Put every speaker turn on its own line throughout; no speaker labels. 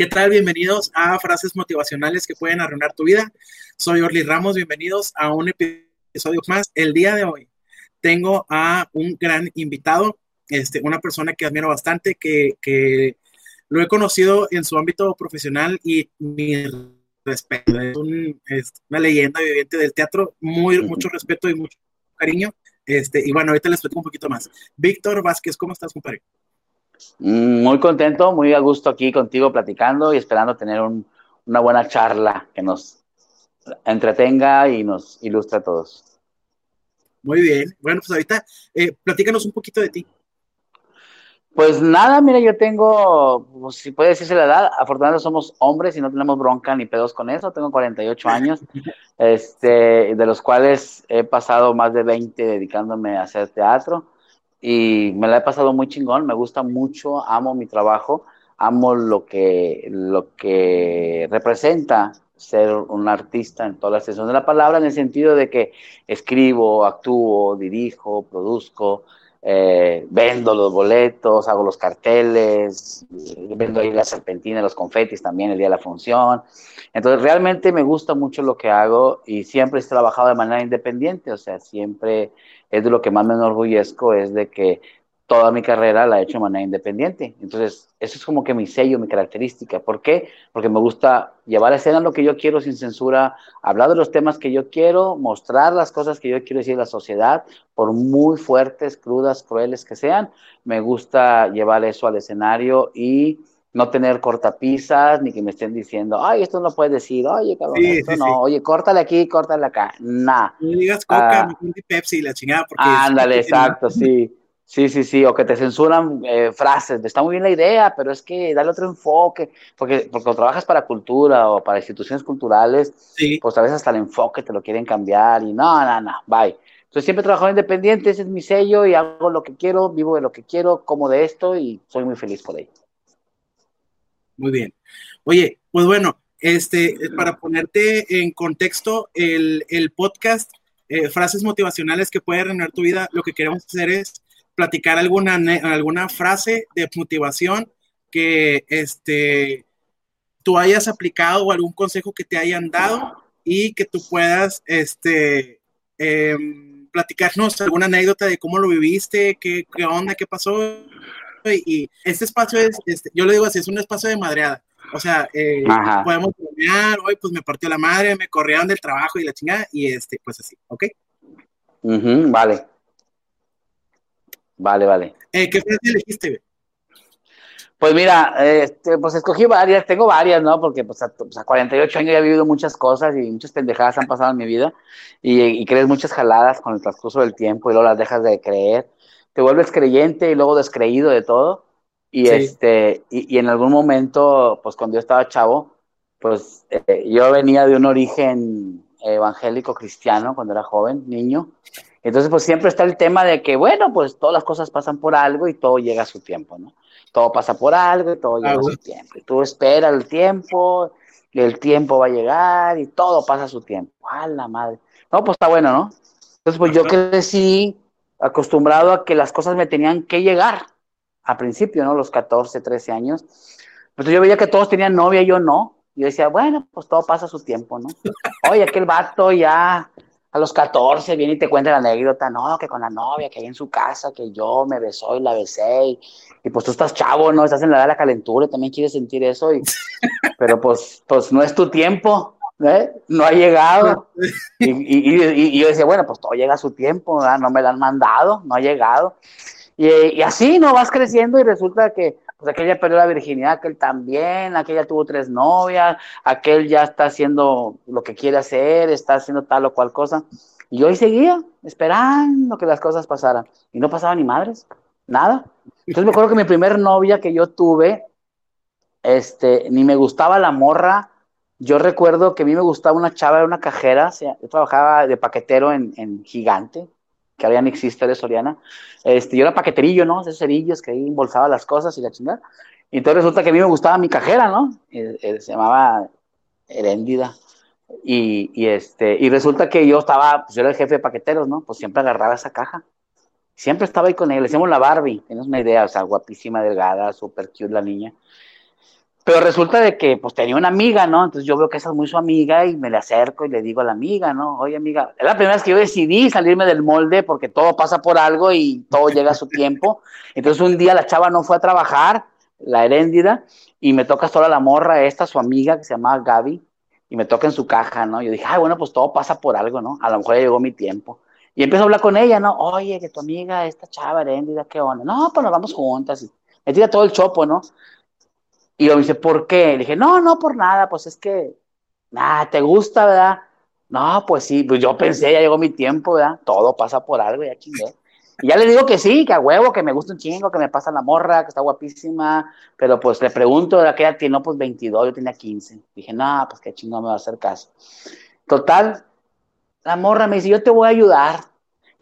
¿Qué tal? Bienvenidos a Frases Motivacionales que pueden arruinar tu vida. Soy Orly Ramos, bienvenidos a un episodio más. El día de hoy tengo a un gran invitado, este, una persona que admiro bastante, que, lo he conocido en su ámbito profesional y mi respeto. Es, una leyenda viviente del teatro, muy, mucho respeto y mucho cariño. Este, y bueno, ahorita les explico un poquito más. Víctor Vázquez, ¿cómo estás, compadre?
Mm, muy contento, muy a gusto aquí contigo platicando y esperando tener una buena charla que nos entretenga y nos ilustre a todos.
Muy bien. Bueno, pues ahorita eh, platícanos un poquito de ti.
Pues nada, mira, yo tengo, pues, si puede decirse la edad, afortunadamente somos hombres y no tenemos bronca ni pedos con eso, tengo 48 años, este, de los cuales he pasado más de 20 dedicándome a hacer teatro y me la he pasado muy chingón, me gusta mucho, amo mi trabajo, amo lo que, lo que representa ser un artista en todas las extensión de la palabra, en el sentido de que escribo, actúo, dirijo, produzco, eh, vendo los boletos, hago los carteles, vendo ahí la serpentina, los confetis también el día de la función. Entonces, realmente me gusta mucho lo que hago y siempre he trabajado de manera independiente, o sea, siempre es de lo que más me enorgullezco, es de que toda mi carrera la he hecho de manera independiente. Entonces, eso es como que mi sello, mi característica. ¿Por qué? Porque me gusta llevar a escena lo que yo quiero sin censura, hablar de los temas que yo quiero, mostrar las cosas que yo quiero decir a la sociedad, por muy fuertes, crudas, crueles que sean. Me gusta llevar eso al escenario y no tener cortapisas, ni que me estén diciendo, ay, esto no puedes decir, oye, cabrón, esto no, oye, córtale aquí, córtale acá, nah.
No digas Coca, ah, Pepsi, la chingada, porque...
Ándale, exacto, sí. Sí, sí, sí, o que te censuran eh, frases, está muy bien la idea, pero es que dale otro enfoque, porque, porque cuando trabajas para cultura o para instituciones culturales, pues a veces hasta el enfoque te lo quieren cambiar y no, no, no, bye. Entonces siempre he trabajado independiente, ese es mi sello y hago lo que quiero, vivo de lo que quiero, como de esto y soy muy feliz por ello.
Muy bien. Oye, pues bueno, este, para ponerte en contexto, el, podcast, eh, frases motivacionales que puede reunir tu vida, lo que queremos hacer es platicar alguna, alguna frase de motivación que este, tú hayas aplicado o algún consejo que te hayan dado y que tú puedas este, em, platicarnos alguna anécdota de cómo lo viviste, qué, qué onda, qué pasó. Y, este espacio es, este, yo le digo así, es un espacio de madreada. O sea, eh, podemos bromear, hoy pues me partió la madre, me corrieron del trabajo y la chingada, y este, pues así, ¿ok?
vale. Vale, vale.
Eh, ¿Qué frase elegiste?
Pues mira, este, pues escogí varias, tengo varias, ¿no? Porque pues a, 48 pues, años ya he vivido muchas cosas y muchas pendejadas han pasado en mi vida y, crees muchas jaladas con el transcurso del tiempo y luego las dejas de creer. Te vuelves creyente y luego descreído de todo. Y, este, y, en algún momento, pues cuando yo estaba chavo, pues eh, yo venía de un origen evangélico cristiano cuando era joven, niño. Entonces, pues siempre está el tema de que, bueno, pues todas las cosas pasan por algo y todo llega a su tiempo, ¿no? Todo pasa por algo y todo llega a su tiempo. Y tú esperas el tiempo, y el tiempo va a llegar y todo pasa a su tiempo. ¡A la madre! No, pues está bueno, ¿no? Entonces, pues yo crecí acostumbrado a que las cosas me tenían que llegar al principio, ¿no? Los 14, 13 años. Pues yo veía que todos tenían novia y yo no. Y yo decía, bueno, pues todo pasa a su tiempo, ¿no? Oye, aquel vato ya a los 14 viene y te cuenta la anécdota, no, que con la novia que hay en su casa, que yo me besó y la besé, y, pues tú estás chavo, ¿no? Estás en la edad de la calentura y también quieres sentir eso, y, pero pues, pues no es tu tiempo, ¿eh? No ha llegado. Y, yo decía, bueno, pues todo llega a su tiempo, no me lo han mandado, no ha llegado. Y, así, ¿no? Vas creciendo y resulta que pues aquella perdió la virginidad, aquel también, aquella tuvo tres novias, aquel ya está haciendo lo que quiere hacer, está haciendo tal o cual cosa. Y ahí seguía, esperando que las cosas pasaran. Y no pasaba ni madres, nada. Entonces me acuerdo que mi primer novia que yo tuve, este, ni me gustaba la morra. Yo recuerdo que a mí me gustaba una chava, era una cajera, yo trabajaba de paquetero en, en Gigante, que había ni existe de Soriana. Este, yo era paqueterillo, ¿no? Esos cerillos que ahí embolsaba las cosas y la chingada. Y entonces resulta que a mí me gustaba mi cajera, ¿no? Eh, se llamaba Heréndida. Y, y, este, y resulta que yo estaba, pues yo era el jefe de paqueteros, ¿no? Pues siempre agarraba esa caja. Siempre estaba ahí con él. Le decíamos la Barbie, tienes una idea, o sea, guapísima, delgada, súper cute la niña. Pero resulta de que pues tenía una amiga, ¿no? Entonces yo veo que esa es muy su amiga y me le acerco y le digo a la amiga, ¿no? Oye, amiga, es la primera vez que yo decidí salirme del molde porque todo pasa por algo y todo llega a su tiempo. Entonces un día la chava no fue a trabajar, la heréndida, y me toca sola la morra esta, su amiga, que se llamaba Gaby, y me toca en su caja, ¿no? Yo dije, ay, bueno, pues todo pasa por algo, ¿no? A lo mejor ya llegó mi tiempo. Y empiezo a hablar con ella, ¿no? Oye, que tu amiga, esta chava heréndida, ¿qué onda? No, pues nos vamos juntas. Y me tira todo el chopo, ¿no? Y yo me dice, ¿por qué? Le dije, no, no por nada, pues es que, nada, ¿te gusta, verdad? No, pues sí, pues yo pensé, ya llegó mi tiempo, ¿verdad? Todo pasa por algo, ya chingué. Y ya le digo que sí, que a huevo, que me gusta un chingo, que me pasa la morra, que está guapísima, pero pues le pregunto, ¿de qué edad tiene? No, pues 22, yo tenía 15. Dije, no, pues qué chingo me va a hacer caso. Total, la morra me dice, yo te voy a ayudar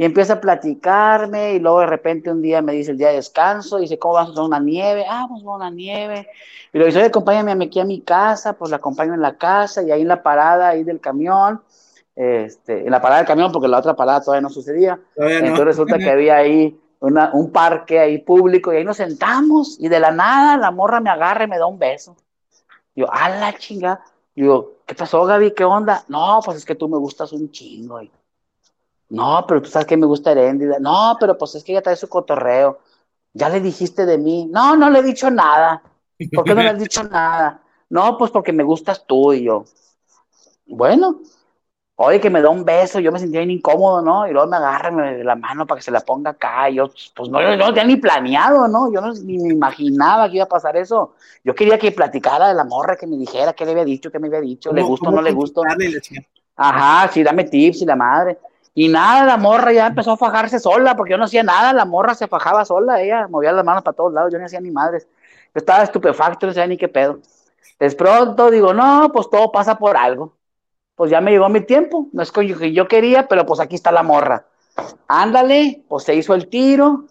y empieza a platicarme y luego de repente un día me dice el día de descanso, dice, ¿cómo vas a una nieve? Ah, pues a una nieve. Y le dice, oye, acompáñame aquí a mi casa, pues la acompaño en la casa y ahí en la parada ahí del camión, este, en la parada del camión porque la otra parada todavía no sucedía. Entonces resulta que había ahí una, un parque ahí público y ahí nos sentamos y de la nada la morra me agarra y me da un beso. yo, a la chinga. Digo, ¿qué pasó, Gaby? ¿Qué onda? No, pues es que tú me gustas un chingo. Y, no, pero tú sabes que me gusta Heréndida. No, pero pues es que ella trae su cotorreo. Ya le dijiste de mí. No, no le he dicho nada. ¿Por qué no le has dicho nada? No, pues porque me gustas tú y yo. Bueno, oye, que me da un beso, yo me sentía bien incómodo, ¿no? Y luego me agarra la mano para que se la ponga acá. Y yo, pues no, yo no tenía ni planeado, ¿no? Yo no, ni me imaginaba que iba a pasar eso. Yo quería que platicara de la morra, que me dijera qué le había dicho, qué me había dicho, le gustó o no le gustó. Ajá, sí, dame tips y la madre. Y nada, la morra ya empezó a fajarse sola, porque yo no hacía nada, la morra se fajaba sola, ella movía las manos para todos lados, yo no hacía ni madres. Yo estaba estupefacto, no sabía ni qué pedo. De pronto digo, no, pues todo pasa por algo. Pues ya me llegó mi tiempo, no es que yo quería, pero pues aquí está la morra. Ándale, pues se hizo el tiro,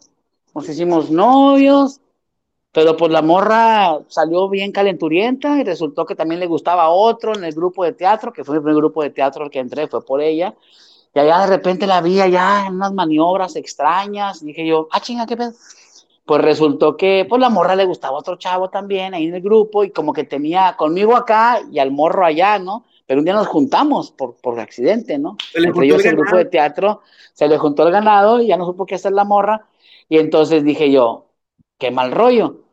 nos hicimos novios, pero pues la morra salió bien calenturienta y resultó que también le gustaba otro en el grupo de teatro, que fue el primer grupo de teatro al que entré, fue por ella. Y allá de repente la vi allá en unas maniobras extrañas. Dije yo, ah, chinga, qué pedo. Pues resultó que pues la morra le gustaba a otro chavo también ahí en el grupo y como que tenía conmigo acá y al morro allá, ¿no? Pero un día nos juntamos por, por accidente, ¿no? Entre ellos el grupo de teatro, se le juntó el ganado y ya no supo qué hacer la morra. Y entonces dije yo, qué mal rollo.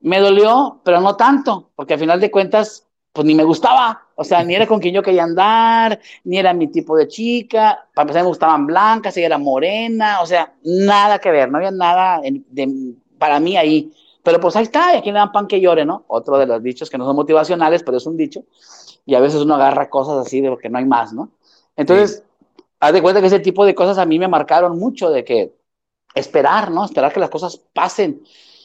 Me dolió, pero no tanto, porque al final de cuentas, pues ni me gustaba. O sea, ni era con quien yo quería andar, ni era mi tipo de chica. Para empezar, me gustaban blancas, ella era morena. O sea, nada que ver, no había nada de, para mí ahí. Pero pues ahí está, y aquí le dan pan que llore, ¿no? Otro de los dichos que no son motivacionales, pero es un dicho. Y a veces uno agarra cosas así de lo que no hay más, ¿no? Entonces, haz de cuenta que ese tipo de cosas a mí me marcaron mucho de que esperar, ¿no? Esperar que las cosas pasen.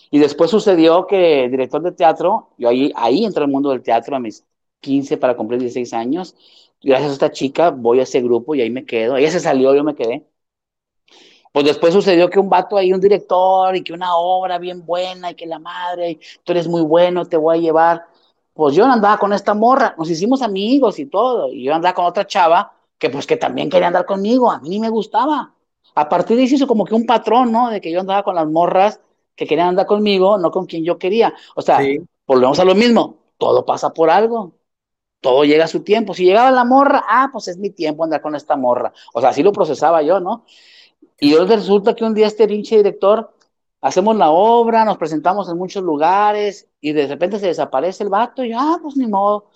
Y después sucedió que el director de teatro, yo ahí, ahí entré al mundo del teatro a mis 15 para cumplir 16 años. Gracias a esta chica voy a ese grupo y ahí me quedo. Ella se salió, yo me quedé. Pues después sucedió que un vato ahí, un director, y que una obra bien buena, y que la madre, tú eres muy bueno, te voy a llevar. Pues yo andaba con esta morra, nos hicimos amigos y todo, y yo andaba con otra chava que pues que también quería andar conmigo, a mí ni me gustaba. A partir de ahí se hizo como que un patrón, ¿no? De que yo andaba con las morras que querían andar conmigo, no con quien yo quería. O sea, volvemos a lo mismo, todo pasa por algo todo llega a su tiempo. Si llegaba la morra, ah, pues es mi tiempo andar con esta morra. O sea, así lo procesaba yo, ¿no? Y hoy resulta que un día este pinche director, hacemos la obra, nos presentamos en muchos lugares y de repente se desaparece el vato y, ah, pues ni modo.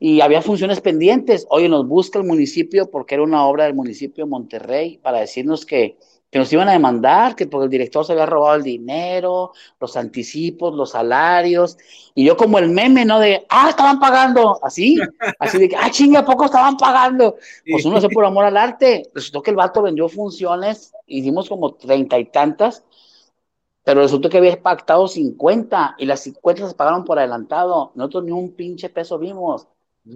Y había funciones pendientes. Oye, nos busca el municipio porque era una obra del municipio de Monterrey para decirnos que que nos iban a demandar, que porque el director se había robado el dinero, los anticipos, los salarios, y yo como el meme, ¿no? De, ah, estaban pagando, así, así de que, ah, chinga, poco estaban pagando? Pues uno hace por amor al arte. Resultó que el vato vendió funciones, hicimos como treinta y tantas, pero resultó que había pactado cincuenta, y las cincuenta se pagaron por adelantado, nosotros ni un pinche peso vimos.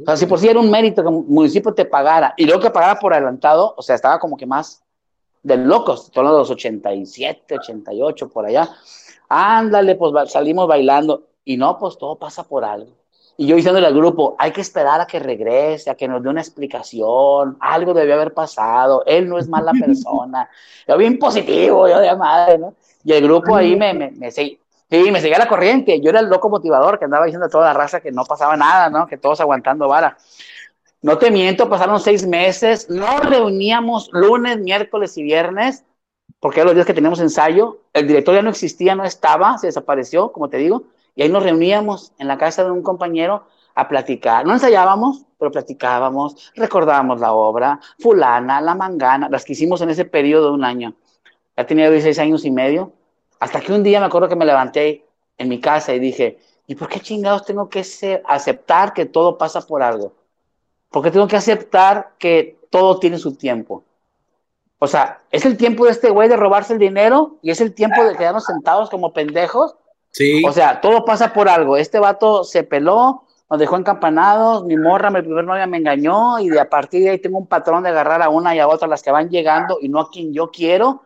O sea, si por era un mérito que el municipio te pagara, y luego que pagara por adelantado, o sea, estaba como que más de locos, todos los 87, 88, por allá. Ándale, pues salimos bailando. Y no, pues todo pasa por algo. Y yo diciéndole al grupo, hay que esperar a que regrese, a que nos dé una explicación, algo debe haber pasado, él no es mala persona. Yo bien positivo, yo de madre, ¿no? Y el grupo ahí me, me, me Sí, me seguía la corriente. Yo era el loco motivador que andaba diciendo a toda la raza que no pasaba nada, ¿no? Que todos aguantando vara. No te miento, pasaron seis meses. Nos reuníamos lunes, miércoles y viernes, porque eran los días que teníamos ensayo. El director ya no existía, no estaba, se desapareció, como te digo. Y ahí nos reuníamos en la casa de un compañero a platicar. No ensayábamos, pero platicábamos, recordábamos la obra, fulana, la mangana, las que hicimos en ese periodo de un año. Ya tenía 16 años y medio hasta que un día me acuerdo que me levanté en mi casa y dije, ¿y por qué chingados tengo que aceptar que todo pasa por algo? Porque tengo que aceptar que todo tiene su tiempo. O sea, es el tiempo de este güey de robarse el dinero y es el tiempo de quedarnos sentados como pendejos.
Sí.
O sea, todo pasa por algo. Este vato se peló, nos dejó encampanados, mi morra, mi primer novia me engañó y de a partir de ahí tengo un patrón de agarrar a una y a otra las que van llegando y no a quien yo quiero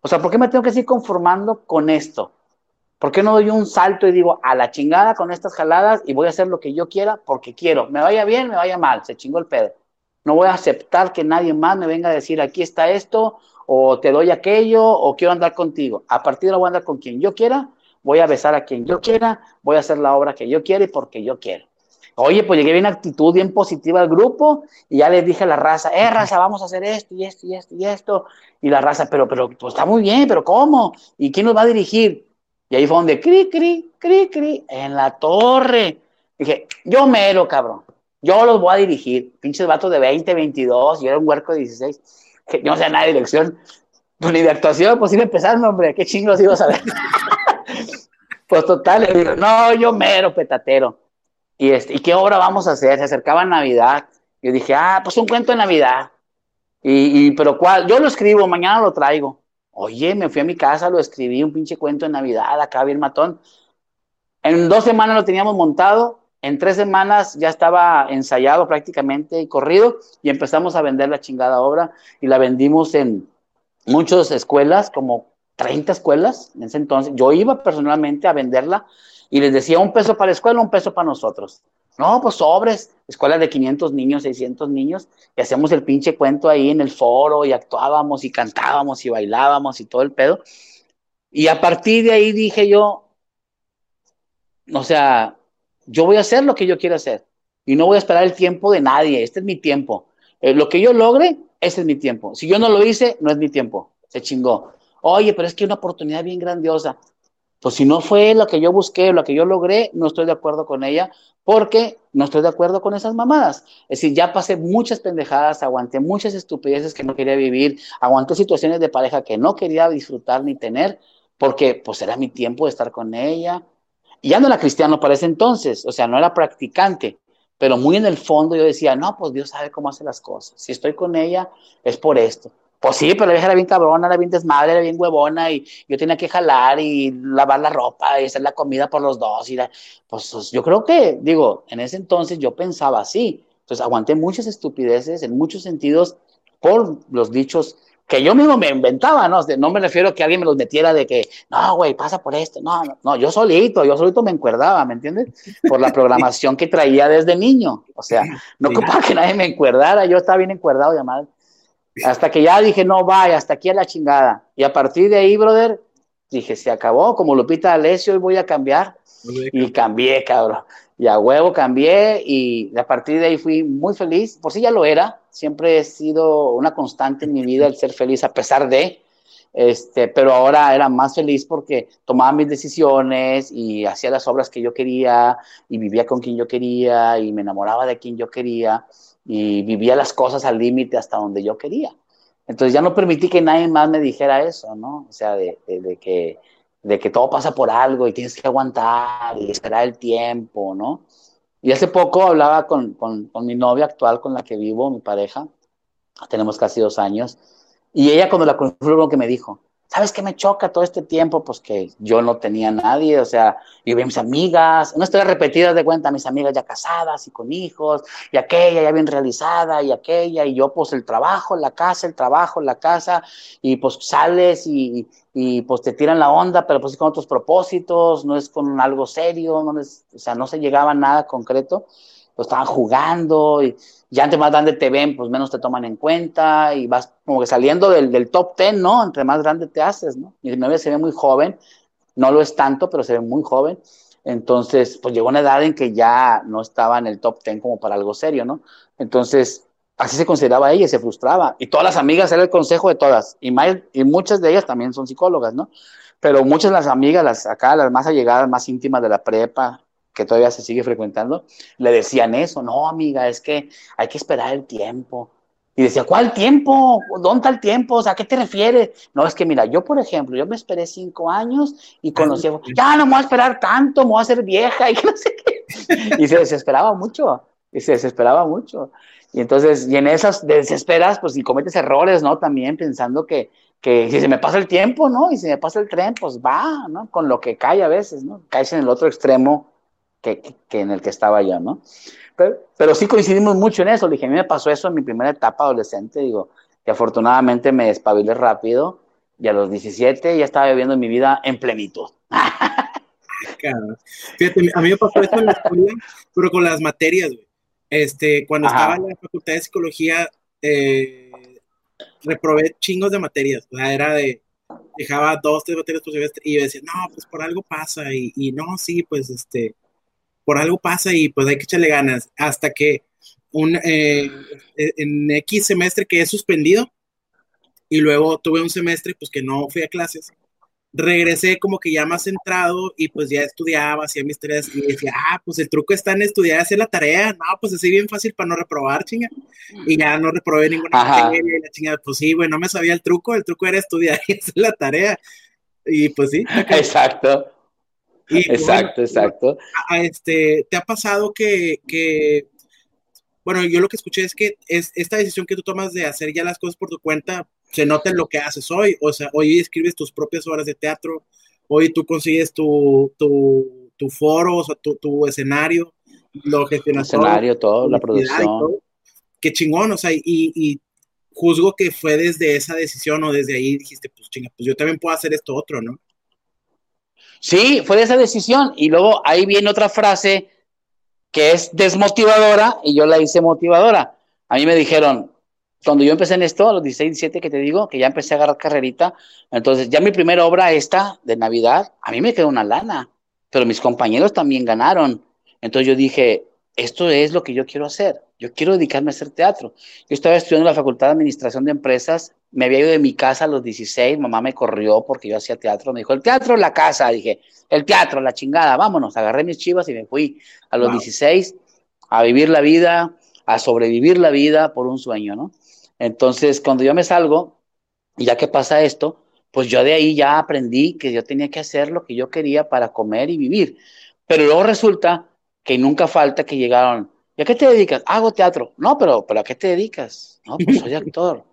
o sea, ¿por qué me tengo que seguir conformando con esto? ¿Por qué no doy un salto y digo, a la chingada con estas jaladas y voy a hacer lo que yo quiera porque quiero? Me vaya bien, me vaya mal, se chingó el pedo. No voy a aceptar que nadie más me venga a decir, aquí está esto, o te doy aquello, o quiero andar contigo. A partir de ahora voy a andar con quien yo quiera, voy a besar a quien yo quiera, voy a hacer la obra que yo quiera y porque yo quiero. Oye, pues llegué bien actitud, bien positiva al grupo y ya les dije a la raza, eh, raza, vamos a hacer esto y esto y esto y esto. Y la raza, pero, pero, pues está muy bien, pero ¿cómo? ¿Y quién nos va a dirigir? Y ahí fue donde, cri, cri, cri, cri, en la torre. Dije, yo mero, cabrón. Yo los voy a dirigir. Pinches vatos de 20, 22, yo era un huerco de 16. Que yo no sé nada de dirección, pues ni de actuación, pues iba empezando, hombre. ¿Qué chingos iba a saber? pues total, le digo, no, yo mero, petatero. Y, este, ¿Y qué obra vamos a hacer? Se acercaba Navidad. Yo dije, ah, pues un cuento de Navidad. Y, y, pero ¿cuál? Yo lo escribo, mañana lo traigo. Oye, me fui a mi casa, lo escribí, un pinche cuento de Navidad, acá bien matón. En dos semanas lo teníamos montado, en tres semanas ya estaba ensayado prácticamente y corrido, y empezamos a vender la chingada obra, y la vendimos en muchas escuelas, como 30 escuelas en ese entonces. Yo iba personalmente a venderla y les decía un peso para la escuela, un peso para nosotros. No, pues sobres, escuela de 500 niños, 600 niños, y hacíamos el pinche cuento ahí en el foro y actuábamos y cantábamos y bailábamos y todo el pedo. Y a partir de ahí dije yo, o sea, yo voy a hacer lo que yo quiero hacer y no voy a esperar el tiempo de nadie, este es mi tiempo. Eh, lo que yo logre, ese es mi tiempo. Si yo no lo hice, no es mi tiempo, se chingó. Oye, pero es que una oportunidad bien grandiosa. Pues si no fue lo que yo busqué, lo que yo logré, no estoy de acuerdo con ella porque no estoy de acuerdo con esas mamadas. Es decir, ya pasé muchas pendejadas, aguanté muchas estupideces que no quería vivir, aguanté situaciones de pareja que no quería disfrutar ni tener porque pues era mi tiempo de estar con ella. Y ya no era cristiano para ese entonces, o sea, no era practicante, pero muy en el fondo yo decía, no, pues Dios sabe cómo hace las cosas. Si estoy con ella es por esto. Pues sí, pero la vieja era bien cabrona, era bien desmadre, era bien huevona y yo tenía que jalar y lavar la ropa y hacer la comida por los dos. Y pues, pues, yo creo que, digo, en ese entonces yo pensaba así. Entonces aguanté muchas estupideces en muchos sentidos por los dichos que yo mismo me inventaba, ¿no? No me refiero a que alguien me los metiera de que, no, güey, pasa por esto. No, no, no, yo solito, yo solito me encuerdaba, ¿me entiendes? Por la programación que traía desde niño. O sea, no ocupaba que nadie me encuerdara, yo estaba bien encuerdado, llamado. Hasta que ya dije, no, vaya, hasta aquí a la chingada. Y a partir de ahí, brother, dije, se acabó, como Lupita Alessio, hoy voy a cambiar. Y cambié, cabrón. Y a huevo cambié y a partir de ahí fui muy feliz. Por si ya lo era, siempre he sido una constante en mi vida el ser feliz a pesar de, este, pero ahora era más feliz porque tomaba mis decisiones y hacía las obras que yo quería y vivía con quien yo quería y me enamoraba de quien yo quería y vivía las cosas al límite hasta donde yo quería. Entonces ya no permití que nadie más me dijera eso, ¿no? O sea, de, que, de que todo pasa por algo y tienes que aguantar y esperar el tiempo, ¿no? Y hace poco hablaba con, con, mi novia actual con la que vivo, mi pareja, tenemos casi dos años, y ella cuando la conocí lo que me dijo, ¿Sabes qué me choca todo este tiempo? Pues que yo no tenía nadie, o sea, yo vi mis amigas, no estoy repetida de cuenta, mis amigas ya casadas y con hijos, y aquella ya bien realizada, y aquella, y yo pues el trabajo, la casa, el trabajo, la casa, y pues sales y, y pues te tiran la onda, pero pues es con otros propósitos, no es con algo serio, no es, o sea, no se llegaba a nada concreto, pues estaban jugando y ya entre más grande te ven, pues menos te toman en cuenta y vas como que saliendo del, del top ten, ¿no? Entre más grande te haces, ¿no? Mi novia se ve muy joven, no lo es tanto, pero se ve muy joven. Entonces, pues llegó una edad en que ya no estaba en el top 10 como para algo serio, ¿no? Entonces, así se consideraba ella y se frustraba. Y todas las amigas, era el consejo de todas. Y, y muchas de ellas también son psicólogas, ¿no? Pero muchas de las amigas, las acá, las más allegadas, más íntimas de la prepa, que todavía se sigue frecuentando, le decían eso. No, amiga, es que hay que esperar el tiempo. Y decía, ¿cuál tiempo? ¿Dónde está el tiempo? O sea, ¿a qué te refieres? No, es que mira, yo, por ejemplo, yo me esperé cinco años y conocí, ya no me voy a esperar tanto, me voy a hacer vieja y que no sé qué. Y se desesperaba mucho, y se desesperaba mucho. Y entonces, y en esas desesperas, pues, y cometes errores, ¿no? También pensando que, que si se me pasa el tiempo, ¿no? Y si me pasa el tren, pues va, ¿no? Con lo que cae a veces, ¿no? Caes en el otro extremo que, que en el que estaba yo, ¿no? Pero, sí coincidimos mucho en eso. Le dije, a mí me pasó eso en mi primera etapa adolescente, digo, que afortunadamente me despabilé rápido y a los 17 ya estaba viviendo mi vida en plenitud.
Fíjate, a mí me pasó eso en la escuela, pero con las materias, güey. Este, cuando estaba en la facultad de psicología, eh, reprobé chingos de materias. O sea, era de, dejaba dos, tres materias por semestre y yo decía, no, pues por algo pasa. Y, y no, sí, pues este, por algo pasa y pues hay que echarle ganas. Hasta que un, eh, en X semestre que he suspendido y luego tuve un semestre pues que no fui a clases. Regresé como que ya más centrado y pues ya estudiaba, hacía mis tareas y decía, ah, pues el truco está en estudiar, hacer la tarea. No, pues así bien fácil para no reprobar, chinga. Y ya no reprobé ninguna materia la chinga, pues sí, güey, no me sabía el truco, el truco era estudiar y hacer la tarea. Y pues sí.
Exacto exacto, exacto.
A, este, ¿Te ha pasado que, que, bueno, yo lo que escuché es que es, esta decisión que tú tomas de hacer ya las cosas por tu cuenta se nota en lo que haces hoy? O sea, hoy escribes tus propias obras de teatro, hoy tú consigues tu, tu, tu foro, o sea, tu, tu escenario, lo gestionas
El escenario, todo, la producción.
Qué chingón, o sea, y, y juzgo que fue desde esa decisión o desde ahí dijiste, pues chinga, pues yo también puedo hacer esto otro, ¿no?
Sí, fue de esa decisión. Y luego ahí viene otra frase que es desmotivadora y yo la hice motivadora. A mí me dijeron, cuando yo empecé en esto, a los 16, 17 que te digo, que ya empecé a agarrar carrerita, entonces ya mi primera obra esta de Navidad, a mí me quedó una lana, pero mis compañeros también ganaron. Entonces yo dije, esto es lo que yo quiero hacer. Yo quiero dedicarme a hacer teatro. Yo estaba estudiando en la Facultad de Administración de Empresas, me había ido de mi casa a los 16, mamá me corrió porque yo hacía teatro, me dijo, el teatro la casa, dije, el teatro, la chingada, vámonos, agarré mis chivas y me fui a los 16 a vivir la vida, a sobrevivir la vida por un sueño, ¿no? Entonces, cuando yo me salgo, y ya que pasa esto, pues yo de ahí ya aprendí que yo tenía que hacer lo que yo quería para comer y vivir. Pero luego resulta que nunca falta que llegaron, ¿y a qué te dedicas? Hago teatro. No, pero, pero ¿a qué te dedicas? No, pues soy actor.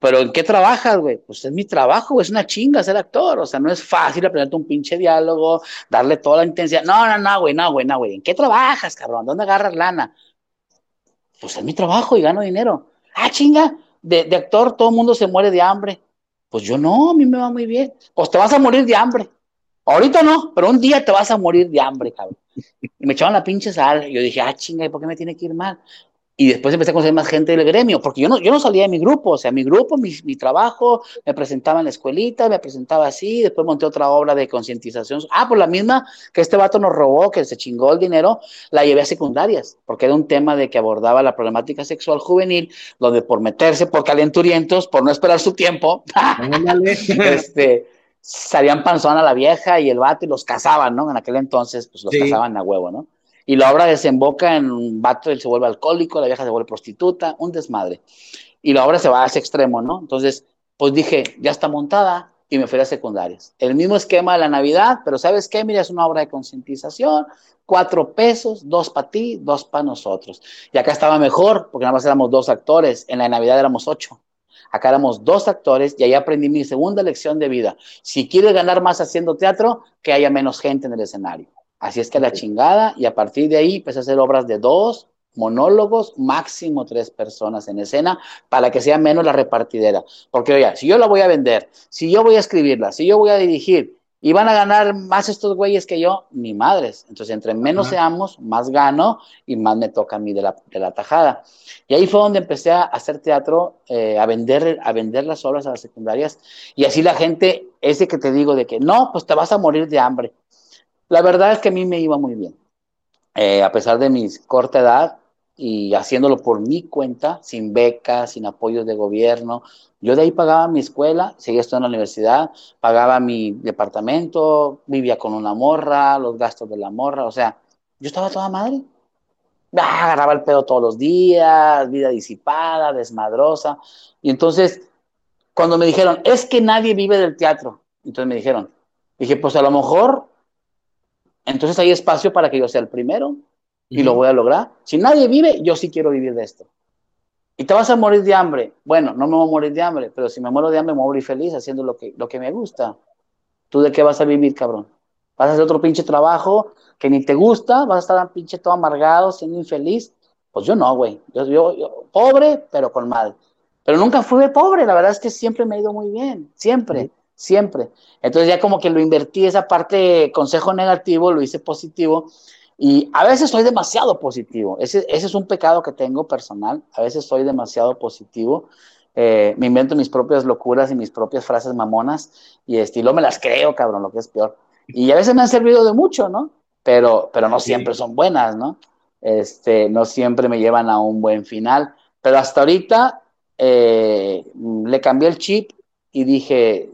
¿Pero en qué trabajas, güey? Pues es mi trabajo, es una chinga ser actor. O sea, no es fácil aprenderte un pinche diálogo, darle toda la intensidad. No, no, no, güey, no, güey, no, güey. ¿En qué trabajas, cabrón? ¿Dónde agarras lana? Pues es mi trabajo y gano dinero. Ah, chinga, de, de actor todo el mundo se muere de hambre. Pues yo no, a mí me va muy bien. Pues te vas a morir de hambre. Ahorita no, pero un día te vas a morir de hambre, cabrón. Y me echaban la pinche sal. Yo dije, ah, chinga, ¿y por qué me tiene que ir mal? Y después empecé a conocer más gente del gremio, porque yo no, yo no salía de mi grupo, o sea, mi grupo, mi, mi trabajo, me presentaba en la escuelita, me presentaba así, después monté otra obra de concientización. Ah, por la misma que este vato nos robó, que se chingó el dinero, la llevé a secundarias, porque era un tema de que abordaba la problemática sexual juvenil, donde por meterse por calenturientos, por no esperar su tiempo, este salían panzón a la vieja y el vato y los cazaban, ¿no? En aquel entonces, pues los cazaban a huevo, ¿no? Y la obra desemboca en un vato, él se vuelve alcohólico, la vieja se vuelve prostituta, un desmadre. Y la obra se va a ese extremo, ¿no? Entonces, pues dije, ya está montada y me fui a secundarias. El mismo esquema de la Navidad, pero ¿sabes qué? Mira, es una obra de concientización, cuatro pesos, dos para ti, dos para nosotros. Y acá estaba mejor, porque nada más éramos dos actores, en la Navidad éramos ocho. Acá éramos dos actores y ahí aprendí mi segunda lección de vida. Si quieres ganar más haciendo teatro, que haya menos gente en el escenario. Así es que la chingada y a partir de ahí empecé a hacer obras de dos, monólogos, máximo tres personas en escena, para que sea menos la repartidera. Porque, oye, si yo la voy a vender, si yo voy a escribirla, si yo voy a dirigir, ¿Y van a ganar más estos güeyes que yo? Ni madres. Entonces, entre menos seamos, más gano y más me toca a mí de la, de la tajada. Y ahí fue donde empecé a hacer teatro, eh, a, vender, a vender las obras a las secundarias. Y así la gente, ese que te digo de que no, pues te vas a morir de hambre. La verdad es que a mí me iba muy bien. Eh, a pesar de mi corta edad y haciéndolo por mi cuenta, sin becas, sin apoyos de gobierno, yo de ahí pagaba mi escuela, seguía estudiando en la universidad, pagaba mi departamento, vivía con una morra, los gastos de la morra, o sea, yo estaba toda madre. Ah, agarraba el pedo todos los días, vida disipada, desmadrosa. Y entonces, cuando me dijeron, es que nadie vive del teatro, entonces me dijeron, dije, pues a lo mejor, entonces hay espacio para que yo sea el primero y lo voy a lograr. Si nadie vive, yo sí quiero vivir de esto. Y te vas a morir de hambre. Bueno, no me voy a morir de hambre, pero si me muero de hambre, me voy a morir feliz haciendo lo que, lo que me gusta. ¿Tú de qué vas a vivir, cabrón? ¿Vas a hacer otro pinche trabajo que ni te gusta? ¿Vas a estar un pinche todo amargado, siendo infeliz? Pues yo no, güey. Yo, yo, pobre, pero con mal. Pero nunca fui pobre, la verdad es que siempre me ha ido muy bien, siempre, siempre. Entonces ya como que lo invertí esa parte consejo negativo, lo hice positivo y a veces soy demasiado positivo. Ese, ese, es un pecado que tengo personal. A veces soy demasiado positivo. Eh, me invento mis propias locuras y mis propias frases mamonas y estilo me las creo, cabrón, lo que es peor. Y a veces me han servido de mucho, ¿no? Pero, pero no siempre son buenas, ¿no? Este, no siempre me llevan a un buen final. Pero hasta ahorita eh, le cambié el chip y dije,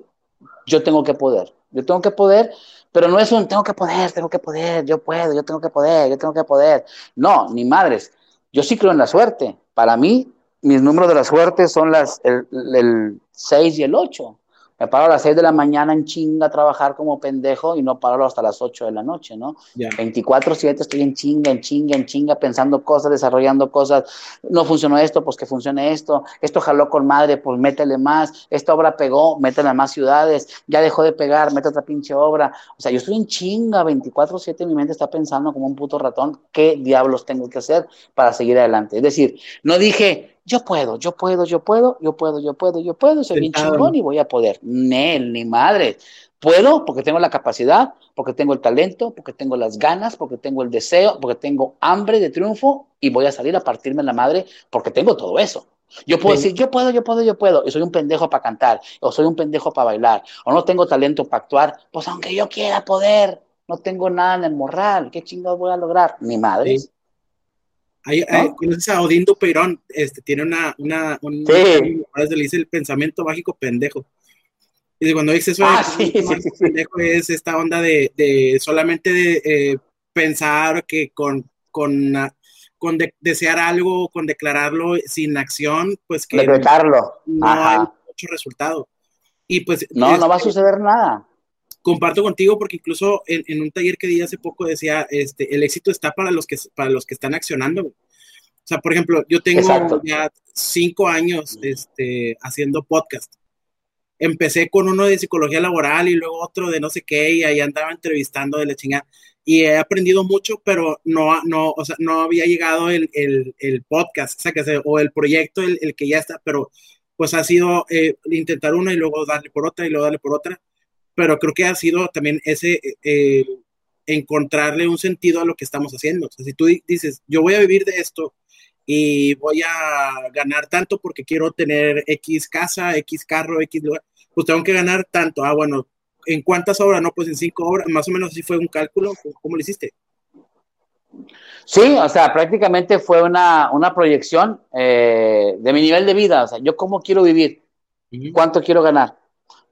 yo tengo que poder. Yo tengo que poder pero no es un tengo que poder, tengo que poder, yo puedo, yo tengo que poder, yo tengo que poder. No, ni madres. Yo sí creo en la suerte. Para mí, mis números de la suerte son las, el, el 6 y el 8. Me paro a las 6 de la mañana en chinga a trabajar como pendejo y no paro hasta las 8 de la noche, ¿no? 24-7 estoy en chinga, en chinga, en chinga, pensando cosas, desarrollando cosas. No funcionó esto, pues que funcione esto. Esto jaló con madre, pues métele más. Esta obra pegó, métele a más ciudades. Ya dejó de pegar, mete otra pinche obra. O sea, yo estoy en chinga, 24-7 mi mente está pensando como un puto ratón, ¿qué diablos tengo que hacer para seguir adelante? Es decir, no dije, yo puedo, yo puedo, yo puedo, yo puedo, yo puedo, yo puedo, soy bien chingón y voy a poder. Nel, ni madre. Puedo porque tengo la capacidad, porque tengo el talento, porque tengo las ganas, porque tengo el deseo, porque tengo hambre de triunfo y voy a salir a partirme la madre porque tengo todo eso. Yo puedo decir, yo puedo, yo puedo, yo puedo, y soy un pendejo para cantar, o soy un pendejo para bailar, o no tengo talento para actuar, pues aunque yo quiera poder, no tengo nada en el morral, ¿qué chingados voy a lograr? Mi madre.
Hay, ¿Conoces a Odín Dupeirón? Este, tiene una, una, un, le dice el pensamiento mágico pendejo. Y cuando dice eso, ah, pendejo es esta onda de, de solamente de, eh, pensar que con, con, con desear algo, con declararlo sin acción, pues que
Decretarlo.
no hay mucho resultado. Y pues
no, no va a suceder nada
comparto contigo porque incluso en, un taller que di hace poco decía, este, el éxito está para los que, para los que están accionando. O sea, por ejemplo, yo tengo ya cinco años este, haciendo podcast. Empecé con uno de psicología laboral y luego otro de no sé qué y ahí andaba entrevistando de la chingada. Y he aprendido mucho, pero no, no, o sea, no había llegado el, el, el podcast, o, sea, que, o el proyecto, el, el, que ya está, pero pues ha sido eh, intentar uno y luego darle por otra y luego darle por otra pero creo que ha sido también ese eh, encontrarle un sentido a lo que estamos haciendo. O sea, si tú dices, yo voy a vivir de esto y voy a ganar tanto porque quiero tener X casa, X carro, X lugar, pues tengo que ganar tanto. Ah, bueno, ¿en cuántas horas? No, pues en cinco horas, más o menos así fue un cálculo. ¿Cómo lo hiciste?
Sí, o sea, prácticamente fue una, una proyección eh, de mi nivel de vida. O sea, yo cómo quiero vivir, cuánto quiero ganar.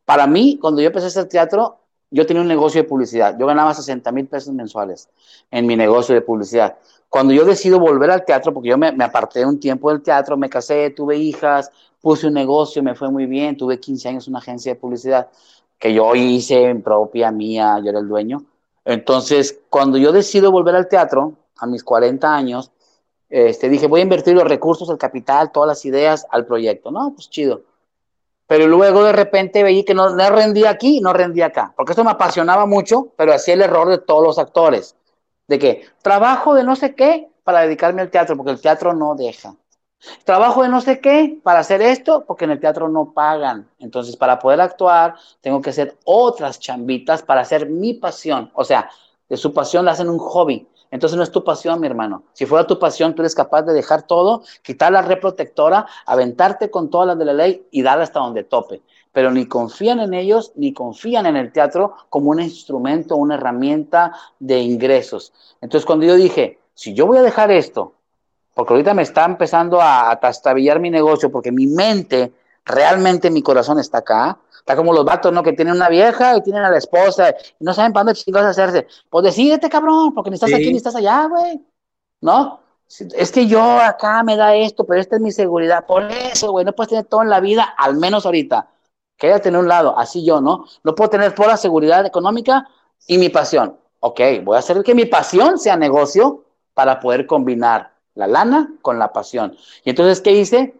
Para mí, cuando yo empecé a hacer teatro, yo tenía un negocio de publicidad. Yo ganaba 60 mil pesos mensuales en mi negocio de publicidad. Cuando yo decido volver al teatro, porque yo me, aparté un tiempo del teatro, me casé, tuve hijas, puse un negocio, me fue muy bien, tuve 15 años una agencia de publicidad que yo hice en propia mía, yo era el dueño. Entonces, cuando yo decido volver al teatro, a mis 40 años, este, dije, voy a invertir los recursos, el capital, todas las ideas al proyecto. No, pues chido. Pero luego de repente veí que no, no rendía aquí y no rendía acá. Porque esto me apasionaba mucho, pero hacía el error de todos los actores. De que trabajo de no sé qué para dedicarme al teatro, porque el teatro no deja. Trabajo de no sé qué para hacer esto, porque en el teatro no pagan. Entonces, para poder actuar, tengo que hacer otras chambitas para hacer mi pasión. O sea, de su pasión la hacen un hobby. Entonces no es tu pasión, mi hermano. Si fuera tu pasión, tú eres capaz de dejar todo, quitar la red protectora, aventarte con todas las de la ley y darle hasta donde tope. Pero ni confían en ellos, ni confían en el teatro como un instrumento, una herramienta de ingresos. Entonces cuando yo dije, si yo voy a dejar esto, porque ahorita me está empezando a, tastabillar mi negocio, porque mi mente, realmente mi corazón está acá, Está como los vatos, ¿no? Que tienen una vieja y tienen a la esposa y no saben para dónde chingados hacerse. Pues decídete, cabrón, porque ni estás aquí ni estás allá, güey. ¿No? Es que yo acá me da esto, pero esta es mi seguridad. Por eso, güey, no puedes tener todo en la vida, al menos ahorita. Quédate en un lado, así yo, ¿no? No puedo tener toda la seguridad económica y mi pasión. Ok, voy a hacer que mi pasión sea negocio para poder combinar la lana con la pasión. Y entonces, ¿qué hice?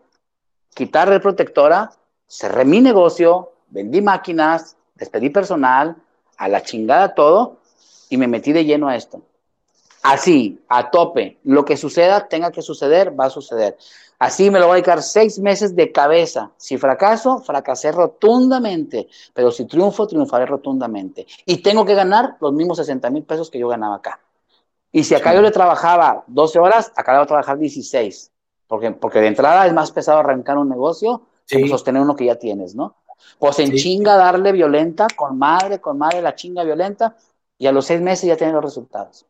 Quitar la protectora, cerré mi negocio, vendí máquinas, despedí personal, a la chingada todo, y me metí de lleno a esto. Así, a tope. Lo que suceda, tenga que suceder, va a suceder. Así me lo voy a dedicar seis meses de cabeza. Si fracaso, fracasé rotundamente. Pero si triunfo, triunfaré rotundamente. Y tengo que ganar los mismos 60 mil pesos que yo ganaba acá. Y si acá yo le trabajaba 12 horas, acá le voy a trabajar 16. Porque, porque de entrada es más pesado arrancar un negocio que sostener uno que ya tienes, ¿no? Pues en chinga darle violenta, con madre, con madre, la chinga violenta, y a los seis meses ya tienen los resultados.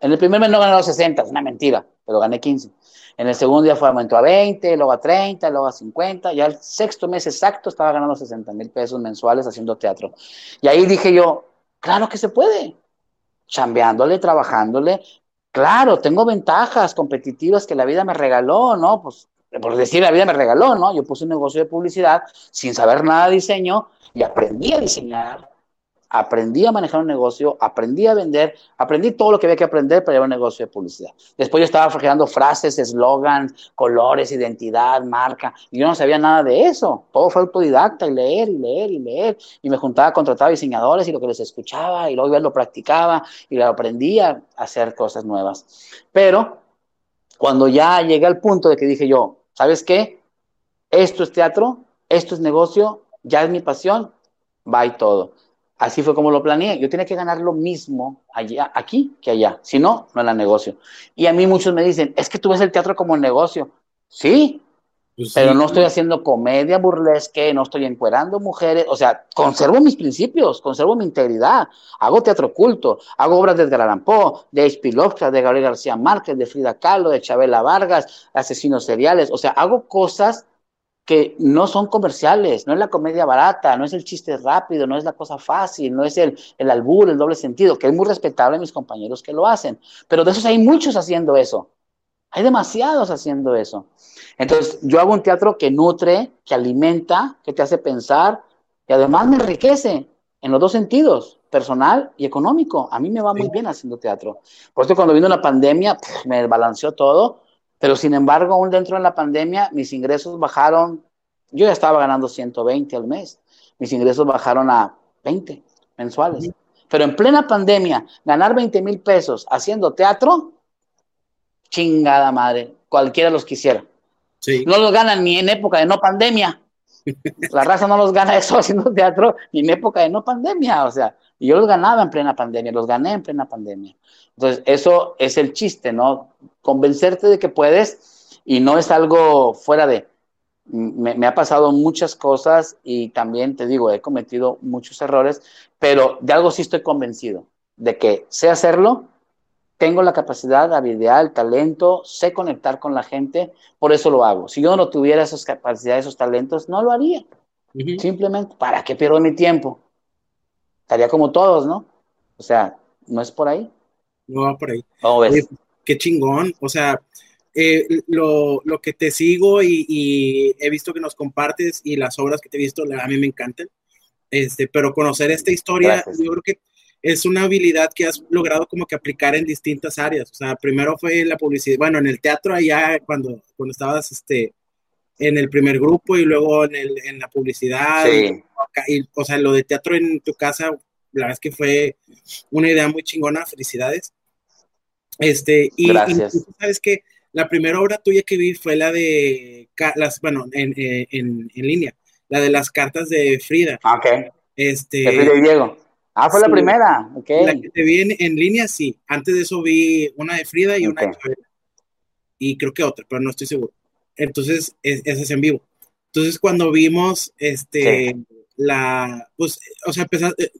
En el primer mes no gané los 60, es una mentira, pero gané 15. En el segundo día fue aumento a 20, luego a 30, luego a 50. Ya el sexto mes exacto estaba ganando 60 mil pesos mensuales haciendo teatro. Y ahí dije yo, claro que se puede. Chambeándole, trabajándole. Claro, tengo ventajas competitivas que la vida me regaló, ¿no? Pues por decir la vida me regaló, ¿no? Yo puse un negocio de publicidad sin saber nada de diseño y aprendí a diseñar, aprendí a manejar un negocio, aprendí a vender, aprendí todo lo que había que aprender para llevar un negocio de publicidad. Después yo estaba creando frases, eslogans, colores, identidad, marca, y yo no sabía nada de eso. Todo fue autodidacta y leer y leer y leer. Y me juntaba, contrataba diseñadores y lo que les escuchaba y luego yo lo practicaba y lo aprendía a hacer cosas nuevas. Pero cuando ya llegué al punto de que dije yo, ¿sabes qué? Esto es teatro, esto es negocio, ya es mi pasión, va y todo. Así fue como lo planeé. Yo tenía que ganar lo mismo allá, aquí que allá. Si no, no era negocio. Y a mí muchos me dicen, es que tú ves el teatro como negocio. Sí, pues pero no estoy haciendo comedia burlesque, no estoy encuerando mujeres, o sea, conservo mis principios, conservo mi integridad, hago teatro culto, hago obras de Edgar Allan Poe, de H.P. Lovecraft, de Gabriel García Márquez, de Frida Kahlo, de Chabela Vargas, asesinos seriales, o sea, hago cosas que no son comerciales, no es la comedia barata, no es el chiste rápido, no es la cosa fácil, no es el, el albur, el doble sentido, que es muy respetable mis compañeros que lo hacen, pero de esos hay muchos haciendo eso, hay demasiados haciendo eso. Entonces, yo hago un teatro que nutre, que alimenta, que te hace pensar y además me enriquece en los dos sentidos, personal y económico. A mí me va muy bien haciendo teatro. Por eso cuando vino la pandemia, me desbalanceó todo, pero sin embargo, aún dentro de la pandemia, mis ingresos bajaron, yo ya estaba ganando 120 al mes, mis ingresos bajaron a 20 mensuales. Pero en plena pandemia, ganar 20 mil pesos haciendo teatro, chingada madre, cualquiera los quisiera. No los ganan ni en época de no pandemia. La raza no los gana eso haciendo teatro ni en época de no pandemia. O sea, yo los ganaba en plena pandemia, los gané en plena pandemia. Entonces, eso es el chiste, ¿no? Convencerte de que puedes y no es algo fuera de. Me, me, ha pasado muchas cosas y también te digo, he cometido muchos errores, pero de algo sí estoy convencido, de que sé hacerlo tengo la capacidad, habilidad, el talento, sé conectar con la gente, por eso lo hago. Si yo no tuviera esas capacidades, esos talentos, no lo haría. Simplemente, ¿para qué pierdo mi tiempo? Estaría como todos, ¿no? O sea, no es por ahí.
No va por ahí. qué chingón. O sea, eh, lo, que te sigo y, he visto que nos compartes y las obras que te he visto, a mí me encantan. Este, pero conocer esta historia, yo creo que es una habilidad que has logrado como que aplicar en distintas áreas. O sea, primero fue la publicidad, bueno, en el teatro allá cuando, cuando estabas este, en el primer grupo y luego en, el, en la publicidad. Sí. Y, o sea, lo de teatro en tu casa, la verdad es que fue una idea muy chingona. Felicidades. Este, y,
Gracias.
sabes que la primera obra tuya que vi fue la de, las, bueno, en, eh, en, en línea, la de las cartas de Frida.
Ah, ok.
Este,
de Frida y Diego. Ah, fue la primera, ok.
La que te vi en, línea, sí. Antes de eso vi una de Frida y una de Y creo que otra, pero no estoy seguro. Entonces, esa es en vivo. Entonces, cuando vimos, este, la, pues, o sea,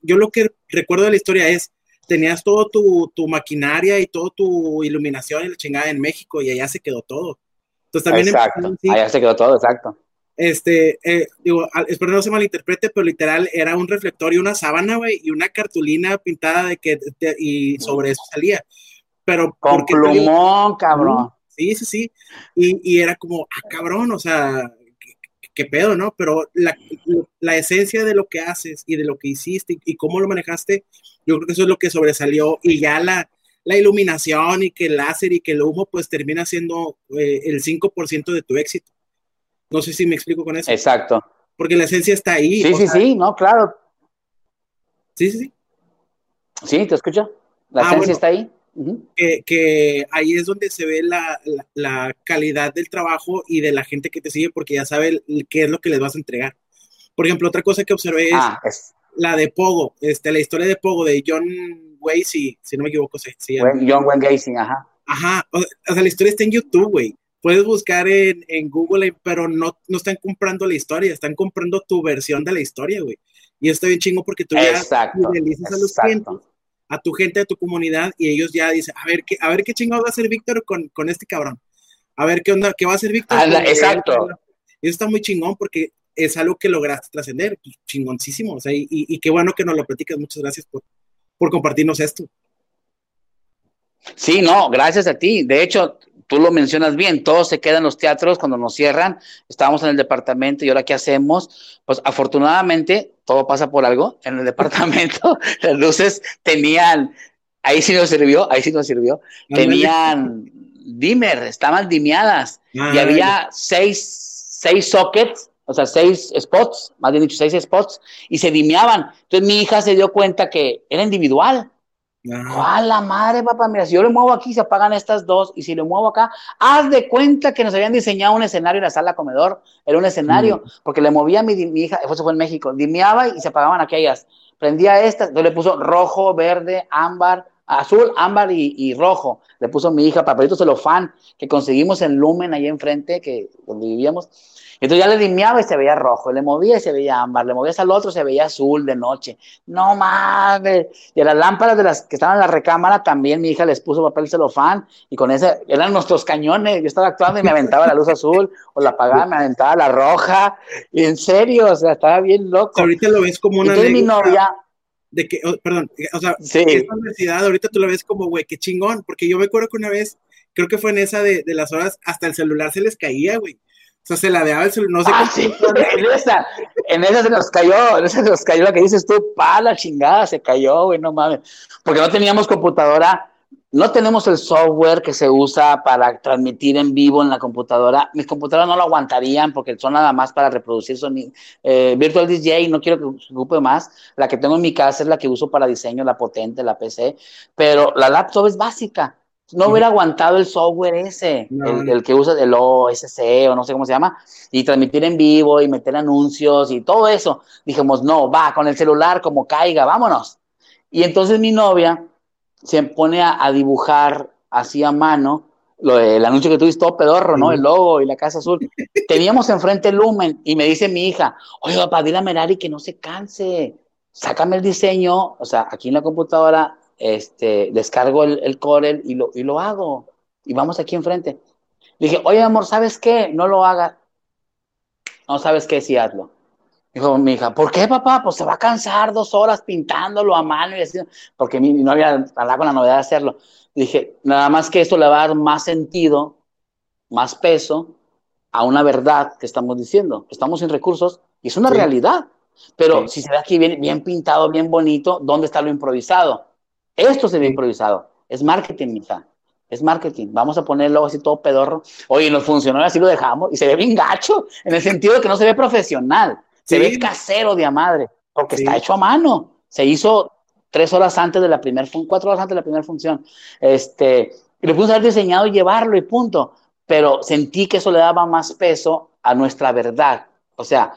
yo lo que recuerdo de la historia es, tenías todo tu, tu, maquinaria y toda tu iluminación y la chingada en México y allá se quedó todo.
Entonces también... Exacto, allá se quedó todo, exacto.
Este, eh, digo, espero no se malinterprete, pero literal era un reflector y una sábana, güey, y una cartulina pintada de que, y sobre eso salía. Pero...
Con plumón, cabrón.
Sí, sí, sí. Y, y, era como, ah, cabrón, o sea, qué, pedo, ¿no? Pero la, la, esencia de lo que haces y de lo que hiciste y, cómo lo manejaste, yo creo que eso es lo que sobresalió. Y ya la, la iluminación y que el láser y que el humo, pues termina siendo eh, el 5% de tu éxito. No sé si me explico con eso.
Exacto.
Porque la esencia está ahí.
Sí, sí, sí, no, claro.
Sí, sí, sí.
Sí, te escucho. La ah, esencia está ahí
que, ahí es donde se ve la, calidad del trabajo y de la gente que te sigue porque ya sabe qué es lo que les vas a entregar. Por ejemplo, otra cosa que observé es, ah, la de Pogo, este, la historia de Pogo de John Wayne, si no me equivoco, se,
John Wayne Gacy, ajá.
Ajá, o, sea, la historia está en YouTube, güey. Puedes buscar en, Google, pero no, no están comprando la historia, están comprando tu versión de la historia, güey. Y está bien chingo porque tú ya
exacto,
a los clientes a tu gente, a tu comunidad, y ellos ya dicen, a ver qué, a ver qué chingado va a hacer Víctor con, con este cabrón. A ver qué onda, qué va a hacer Víctor.
exacto.
Eso está muy chingón porque es algo que lograste trascender, pues, chingoncísimo. O sea, y, y, qué bueno que nos lo platicas. Muchas gracias por, por compartirnos esto.
Sí, no, gracias a ti. De hecho, tú lo mencionas bien, todo se queda en los teatros cuando nos cierran, estábamos en el departamento y ahora qué hacemos, pues afortunadamente todo pasa por algo, en el departamento las luces tenían, ahí sí nos sirvió, ahí sí nos sirvió, tenían dimmer, estaban dimeadas y había seis, seis sockets, o sea, seis spots, más bien dicho, seis spots, y se dimeaban. Entonces mi hija se dio cuenta que era individual. ¿Cuál la madre, papá? Mira, si yo le muevo aquí, se apagan estas dos, y si le muevo acá, haz de cuenta que nos habían diseñado un escenario en la sala comedor, era un escenario, mm. porque le movía a mi, mi hija, eso fue en México, dimeaba y se apagaban aquellas, prendía estas, entonces le puso rojo, verde, ámbar, azul, ámbar y, rojo, le puso mi hija papelito celofán, que conseguimos en Lumen ahí enfrente, que donde vivíamos, entonces ya le dimeaba y se veía rojo, le movía y se veía ámbar, le movías al otro, se veía azul de noche. No mames. Y a las lámparas de las que estaban en la recámara también mi hija les puso papel celofán y con ese eran nuestros cañones. Yo estaba actuando y me aventaba la luz azul o la apagaba, me aventaba la roja. Y en serio, o sea, estaba bien loco.
Ahorita lo ves como una
Entonces mi novia
de que, oh, perdón, o sea, sí. esa universidad ahorita tú la ves como, güey, qué chingón, porque yo me acuerdo que una vez, creo que fue en esa de, de las horas, hasta el celular se les caía, güey sea, se la de el no sé
ah, sí. en esa, en esa se nos cayó, en esa se nos cayó la que dices tú, pa, la chingada, se cayó, güey, no mames. Porque no teníamos computadora, no tenemos el software que se usa para transmitir en vivo en la computadora. Mis computadoras no lo aguantarían porque son nada más para reproducir sonido. Eh, Virtual DJ, no quiero que se ocupe más. La que tengo en mi casa es la que uso para diseño, la potente, la PC. Pero la laptop es básica no hubiera aguantado el software ese, el, que usa el OSC o no sé cómo se llama, y transmitir en vivo y meter anuncios y todo eso. Dijimos, no, va, con el celular como caiga, vámonos. Y entonces mi novia se pone a, dibujar así a mano lo, el anuncio que tuviste todo pedorro, ¿no? El logo y la casa azul. Teníamos enfrente el Lumen y me dice mi hija, oye, papá, dile a Merari que no se canse, sácame el diseño, o sea, aquí en la computadora este, descargo el, el Corel y lo, y lo hago. Y vamos aquí enfrente. dije, oye, amor, ¿sabes qué? No lo haga. No sabes qué, sí hazlo. Dijo mi hija, ¿por qué, papá? Pues se va a cansar dos horas pintándolo a mano y así, porque mi, no había hablado con la novedad de hacerlo. Dije, nada más que esto le va a dar más sentido, más peso a una verdad que estamos diciendo. Estamos sin recursos y es una realidad. Pero si se ve aquí bien, bien pintado, bien bonito, ¿dónde está lo improvisado? Esto se ve improvisado. Es marketing, mija. Es marketing. Vamos a ponerlo así todo pedorro. Oye, nos funcionó, así lo dejamos. Y se ve bien gacho, en el sentido de que no se ve profesional. Se ve casero de a madre, porque está hecho a mano. Se hizo tres horas antes de la primera, cuatro horas antes de la primera función. Este, lo pudimos haber diseñado y llevarlo y punto. Pero sentí que eso le daba más peso a nuestra verdad. O sea,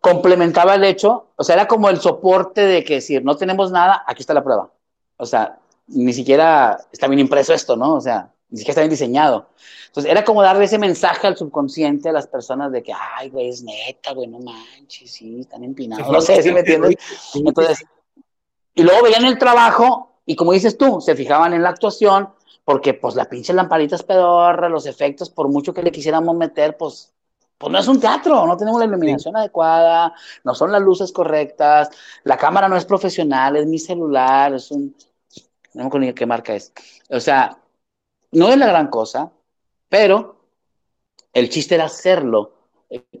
complementaba el hecho, o sea, era como el soporte de que decir, no tenemos nada, aquí está la prueba. O sea, ni siquiera está bien impreso esto, ¿no? O sea, ni siquiera está bien diseñado. Entonces, era como darle ese mensaje al subconsciente a las personas de que, ay, güey, es neta, güey, no manches, sí, están empinados. No sé si me entiendes. Entonces, y luego veían el trabajo y como dices tú, se fijaban en la actuación, porque pues la pinche lamparita es pedorra, los efectos, por mucho que le quisiéramos meter, pues pues no es un teatro, no tenemos la iluminación adecuada, no son las luces correctas, la cámara no es profesional, es mi celular, es un, no me acuerdo qué marca es. O sea, no es la gran cosa, pero el chiste era hacerlo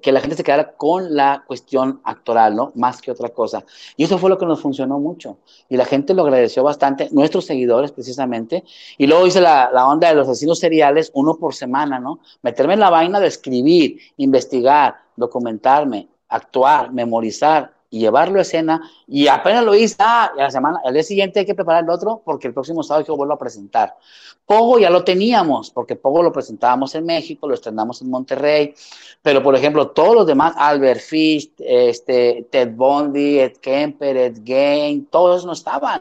que la gente se quedara con la cuestión actoral, ¿no? Más que otra cosa. Y eso fue lo que nos funcionó mucho. Y la gente lo agradeció bastante, nuestros seguidores precisamente. Y luego hice la, la onda de los asesinos seriales, uno por semana, ¿no? Meterme en la vaina de escribir, investigar, documentarme, actuar, memorizar, y llevarlo a escena. Y apenas lo hice, ah, la semana, el día siguiente hay que preparar el otro porque el próximo sábado que volverlo a presentar. Pogo ya lo teníamos, porque Pogo lo presentábamos en México, lo estrenamos en Monterrey, pero por ejemplo, todos los demás, Albert Fish, este, Ted Bundy, Ed Kemper, Ed Gain, todos no estaban.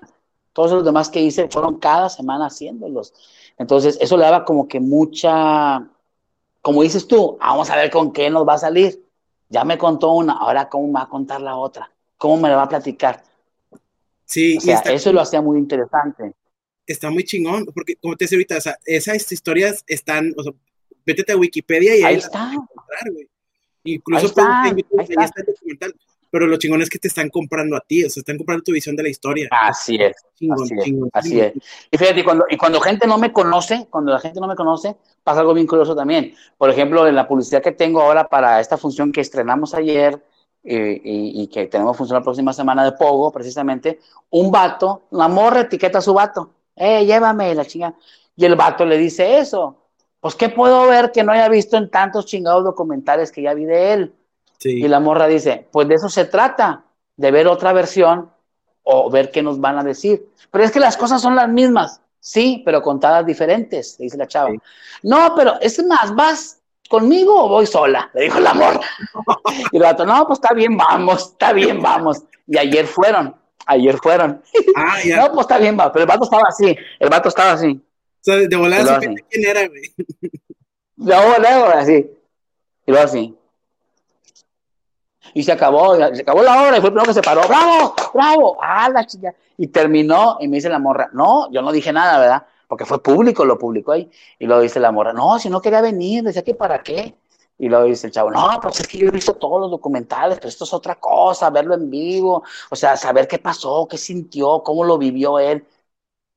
Todos los demás que hice fueron cada semana haciéndolos. Entonces, eso le daba como que mucha, como dices tú, vamos a ver con qué nos va a salir. Ya me contó una, ahora cómo me va a contar la otra, cómo me la va a platicar.
Sí,
o sea, eso lo hacía muy interesante.
Está muy chingón, porque como te decía ahorita, o sea, esas historias están, o sea, vete a Wikipedia y
ahí, ahí está.
Incluso ahí está, ahí está. está el documental pero lo chingón es que te están comprando a ti, o sea, están comprando tu visión de la historia.
Así es. Chingón, así, chingón, es, así es. Y fíjate, cuando, y cuando gente no me conoce, cuando la gente no me conoce, pasa algo bien curioso también. Por ejemplo, en la publicidad que tengo ahora para esta función que estrenamos ayer eh, y, y, que tenemos función la próxima semana de Pogo, precisamente, un vato, una morra etiqueta a su vato, eh, llévame la chinga. Y el vato le dice eso. Pues, ¿qué puedo ver que no haya visto en tantos chingados documentales que ya vi de él? Y la morra dice, pues de eso se trata, de ver otra versión o ver qué nos van a decir. Pero es que las cosas son las mismas, sí, pero contadas diferentes, dice la chava. No, pero es más, ¿vas conmigo o voy sola? Le dijo la morra. y el vato, no, pues está bien, vamos, está bien, vamos. Y ayer fueron, ayer fueron. Ah, no, pues está bien, va, pero el vato estaba así, el vato estaba así.
O sea, de volada quién era, güey.
De volada, así. Y luego así y se acabó, se acabó la hora y fue el primero que se paró, bravo, bravo, ah, la chica. Y terminó y me dice la morra, no, yo no dije nada, ¿verdad? Porque fue público, lo publicó ahí. Y luego dice la morra, no, si no quería venir, decía que para qué. Y luego dice el chavo, no, pues es que yo he visto todos los documentales, pero esto es otra cosa, verlo en vivo, o sea, saber qué pasó, qué sintió, cómo lo vivió él.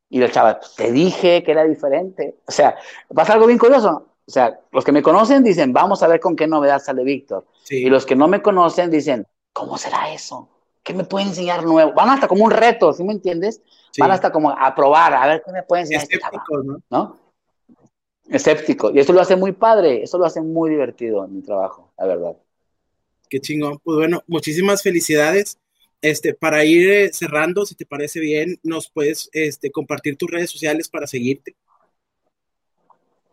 Y el chavo, te dije que era diferente. O sea, pasa algo bien curioso. O sea, los que me conocen dicen, vamos a ver con qué novedad sale Víctor. Y los que no me conocen dicen, ¿cómo será eso? ¿Qué me puede enseñar nuevo? Van hasta como un reto, ¿sí me entiendes? Van hasta como a probar, a ver qué me puede enseñar. Este Escéptico, ¿no? ¿no? Escéptico. Y eso lo hace muy padre, eso lo hace muy divertido en mi trabajo, la verdad.
Qué chingón. Pues bueno, muchísimas felicidades. Este, para ir eh, cerrando, si te parece bien, nos puedes este, compartir tus redes sociales para seguirte.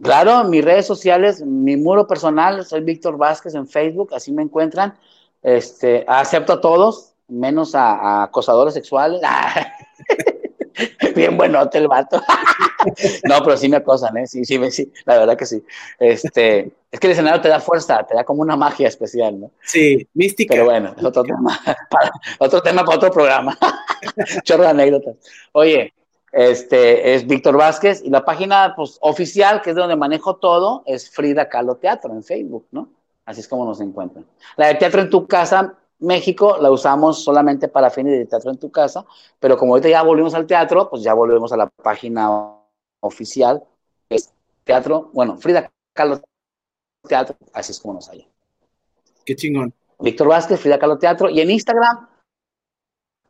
Claro, mis redes sociales, mi muro personal, soy Víctor Vázquez en Facebook, así me encuentran. Este, acepto a todos, menos a, acosadores sexuales. Bien buenote el vato. no, pero sí me acosan, ¿eh? Sí, sí, sí, la verdad que sí. Este, es que el escenario te da fuerza, te da como una magia especial, ¿no?
Sí, mística.
Pero bueno, es otro tema, para, otro tema para otro programa. Chorro de anécdotas. Oye, este es Víctor Vázquez y la página pues, oficial, que es donde manejo todo, es Frida Kahlo Teatro en Facebook, ¿no? Así es como nos encuentran. La de Teatro en tu casa, México, la usamos solamente para fines de Teatro en tu casa, pero como ahorita ya volvimos al teatro, pues ya volvemos a la página oficial, que es Teatro, bueno, Frida Kahlo Teatro, así es como nos hallan.
Qué chingón.
Víctor Vázquez, Frida Kahlo Teatro, y en Instagram,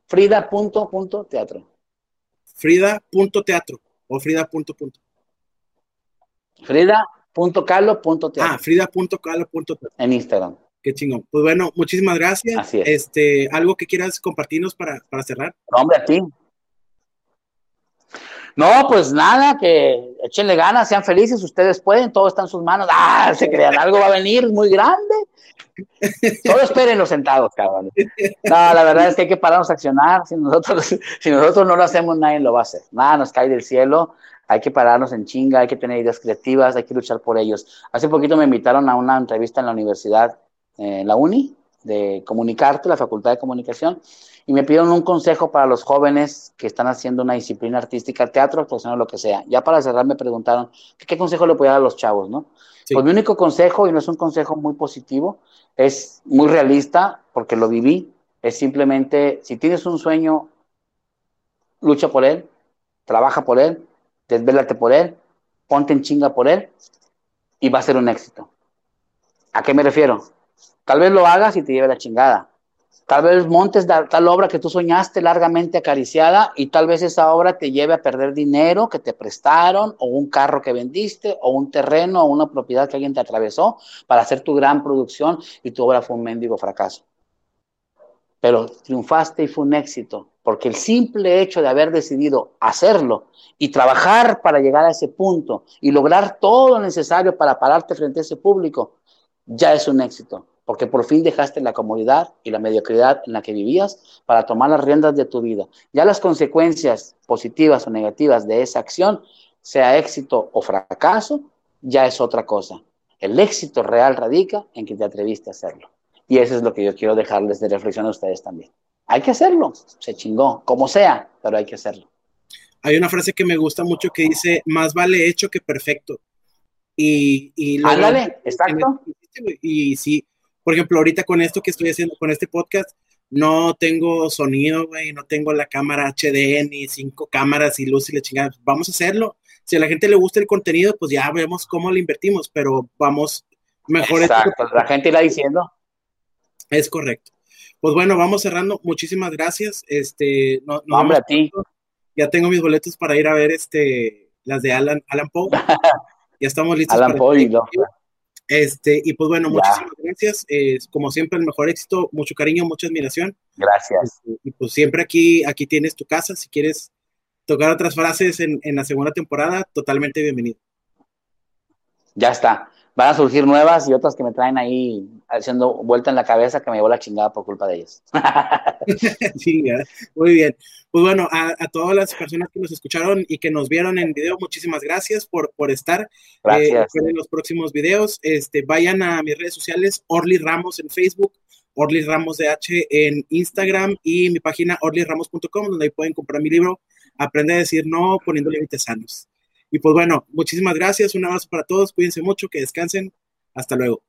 frida.teatro.
Frida.teatro o Frida.punto.
Frida.calo.teatro.
Ah, Frida.calo.teatro.
En Instagram.
Qué chingón. Pues bueno, muchísimas gracias.
Así es.
Este, ¿Algo que quieras compartirnos para, para cerrar?
No, hombre, a ti. No, pues nada, que échenle ganas, sean felices, ustedes pueden, todo está en sus manos. Ah, se crean, algo va a venir muy grande. Solo esperen los sentados, cabrón. No, la verdad es que hay que pararnos a accionar. Si nosotros, si nosotros no lo hacemos, nadie lo va a hacer. Nada nos cae del cielo. Hay que pararnos en chinga, hay que tener ideas creativas, hay que luchar por ellos. Hace poquito me invitaron a una entrevista en la universidad, eh, la uni, de comunicarte, la Facultad de Comunicación, y me pidieron un consejo para los jóvenes que están haciendo una disciplina artística, teatro, actuación o lo que sea. Ya para cerrar me preguntaron qué consejo le podía dar a los chavos, ¿no? Pues mi único consejo, y no es un consejo muy positivo, es muy realista, porque lo viví, es simplemente, si tienes un sueño, lucha por él, trabaja por él, desvélate por él, ponte en chinga por él, y va a ser un éxito. ¿A qué me refiero? Tal vez lo hagas y te lleve la chingada. Tal vez montes tal obra que tú soñaste largamente acariciada y tal vez esa obra te lleve a perder dinero que te prestaron o un carro que vendiste o un terreno o una propiedad que alguien te atravesó para hacer tu gran producción y tu obra fue un mendigo fracaso. Pero triunfaste y fue un éxito, porque el simple hecho de haber decidido hacerlo y trabajar para llegar a ese punto y lograr todo lo necesario para pararte frente a ese público, ya es un éxito porque por fin dejaste la comodidad y la mediocridad en la que vivías para tomar las riendas de tu vida. Ya las consecuencias positivas o negativas de esa acción, sea éxito o fracaso, ya es otra cosa. El éxito real radica en que te atreviste a hacerlo. Y eso es lo que yo quiero dejarles de reflexión a ustedes también. Hay que hacerlo, se chingó, como sea, pero hay que hacerlo.
Hay una frase que me gusta mucho que dice, más vale hecho que perfecto. Y, y
Ándale, exacto.
Y sí, por ejemplo, ahorita con esto que estoy haciendo, con este podcast, no tengo sonido, güey, no tengo la cámara HD, ni cinco cámaras y luz y la chingada. Vamos a hacerlo. Si a la gente le gusta el contenido, pues ya vemos cómo le invertimos, pero vamos mejor.
Exacto, la gente irá diciendo.
Es correcto. Pues bueno, vamos cerrando. Muchísimas gracias. Este, no,
hombre, a ti.
Ya tengo mis boletos para ir a ver este, las de Alan, Alan Poe. ya estamos listos.
Alan Poe,
este, y pues bueno, muchísimas gracias. como siempre, el mejor éxito, mucho cariño, mucha admiración.
Gracias.
Este, y, pues siempre aquí, aquí tienes tu casa. Si quieres tocar otras frases en, en la segunda temporada, totalmente bienvenido.
Ya está van a surgir nuevas y otras que me traen ahí haciendo vuelta en la cabeza que me llevó la chingada por culpa de ellas.
sí, muy bien. Pues bueno, a, todas las personas que nos escucharon y que nos vieron en video, muchísimas gracias por, por estar.
Gracias.
Eh, en los próximos videos, este, vayan a mis redes sociales, Orly Ramos en Facebook, Orly Ramos DH en Instagram y mi página orlyramos.com, donde ahí pueden comprar mi libro, Aprende a decir no poniendo límites sanos. Y pues bueno, muchísimas gracias, un abrazo para todos, cuídense mucho, que descansen, hasta luego.